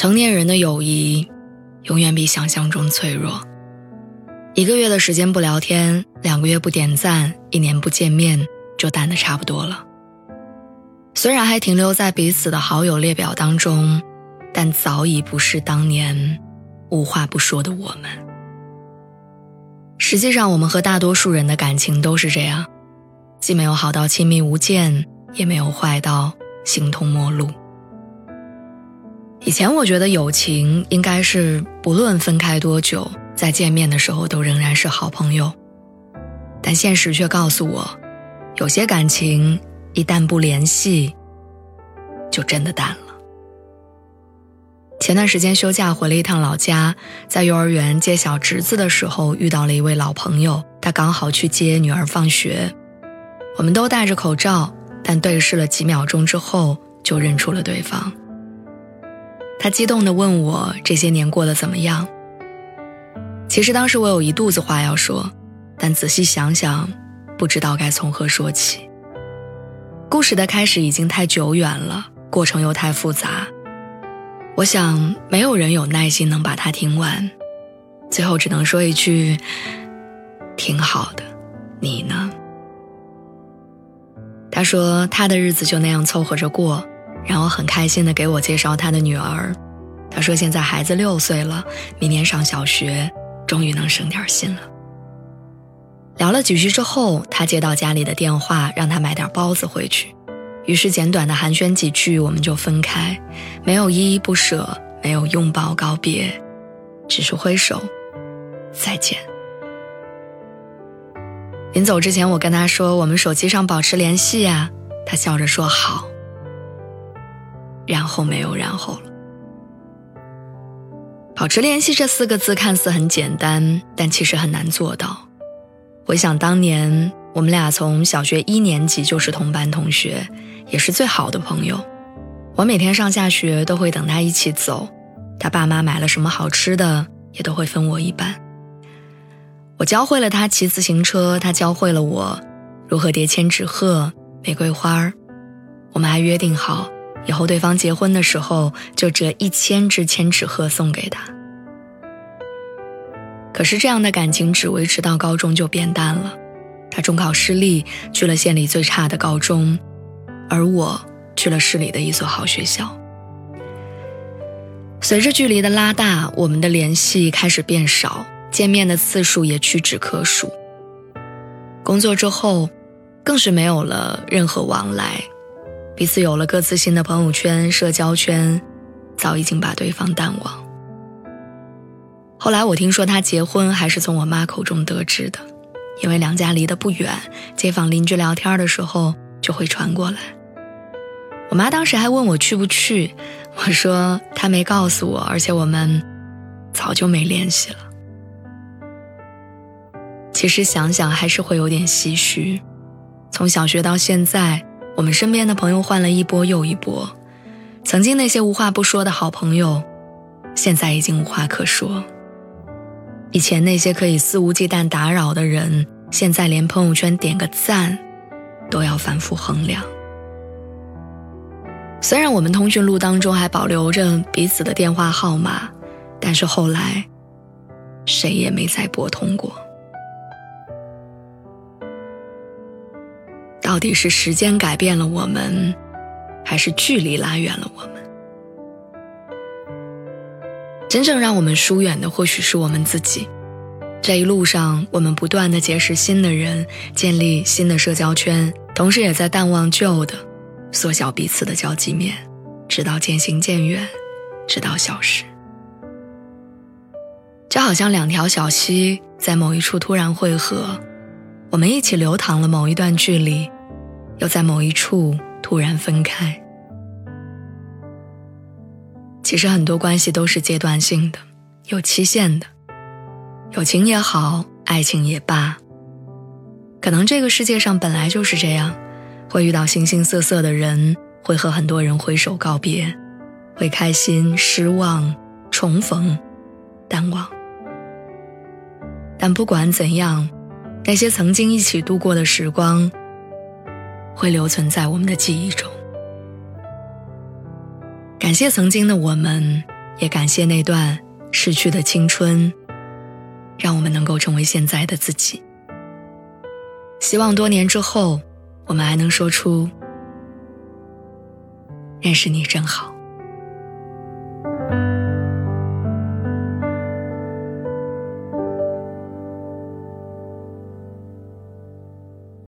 成年人的友谊，永远比想象中脆弱。一个月的时间不聊天，两个月不点赞，一年不见面，就淡的差不多了。虽然还停留在彼此的好友列表当中，但早已不是当年无话不说的我们。实际上，我们和大多数人的感情都是这样，既没有好到亲密无间，也没有坏到形同陌路。以前我觉得友情应该是不论分开多久。在见面的时候都仍然是好朋友，但现实却告诉我，有些感情一旦不联系，就真的淡了。前段时间休假回了一趟老家，在幼儿园接小侄子的时候遇到了一位老朋友，他刚好去接女儿放学，我们都戴着口罩，但对视了几秒钟之后就认出了对方。他激动地问我这些年过得怎么样。其实当时我有一肚子话要说，但仔细想想，不知道该从何说起。故事的开始已经太久远了，过程又太复杂，我想没有人有耐心能把它听完。最后只能说一句：挺好的，你呢？他说他的日子就那样凑合着过，然后很开心的给我介绍他的女儿。他说现在孩子六岁了，明年上小学。终于能省点心了。聊了几句之后，他接到家里的电话，让他买点包子回去。于是简短的寒暄几句，我们就分开，没有依依不舍，没有拥抱告别，只是挥手再见。临走之前，我跟他说：“我们手机上保持联系呀。”他笑着说：“好。”然后没有然后了。保持联系这四个字看似很简单，但其实很难做到。回想当年，我们俩从小学一年级就是同班同学，也是最好的朋友。我每天上下学都会等他一起走，他爸妈买了什么好吃的也都会分我一半。我教会了他骑自行车，他教会了我如何叠千纸鹤、玫瑰花我们还约定好。以后对方结婚的时候，就折一千只千纸鹤送给他。可是这样的感情只维持到高中就变淡了。他中考失利，去了县里最差的高中，而我去了市里的一所好学校。随着距离的拉大，我们的联系开始变少，见面的次数也屈指可数。工作之后，更是没有了任何往来。彼此有了各自新的朋友圈、社交圈，早已经把对方淡忘。后来我听说他结婚，还是从我妈口中得知的，因为两家离得不远，街坊邻居聊天的时候就会传过来。我妈当时还问我去不去，我说他没告诉我，而且我们早就没联系了。其实想想还是会有点唏嘘，从小学到现在。我们身边的朋友换了一波又一波，曾经那些无话不说的好朋友，现在已经无话可说。以前那些可以肆无忌惮打扰的人，现在连朋友圈点个赞，都要反复衡量。虽然我们通讯录当中还保留着彼此的电话号码，但是后来，谁也没再拨通过。到底是时间改变了我们，还是距离拉远了我们？真正让我们疏远的，或许是我们自己。这一路上，我们不断的结识新的人，建立新的社交圈，同时也在淡忘旧的，缩小彼此的交际面，直到渐行渐远，直到消失。就好像两条小溪在某一处突然汇合，我们一起流淌了某一段距离。又在某一处突然分开，其实很多关系都是阶段性的，有期限的。友情也好，爱情也罢，可能这个世界上本来就是这样，会遇到形形色色的人，会和很多人挥手告别，会开心、失望、重逢、淡忘。但不管怎样，那些曾经一起度过的时光，会留存在我们的记忆中。感谢曾经的我们，也感谢那段逝去的青春，让我们能够成为现在的自己。希望多年之后，我们还能说出“认识你真好”。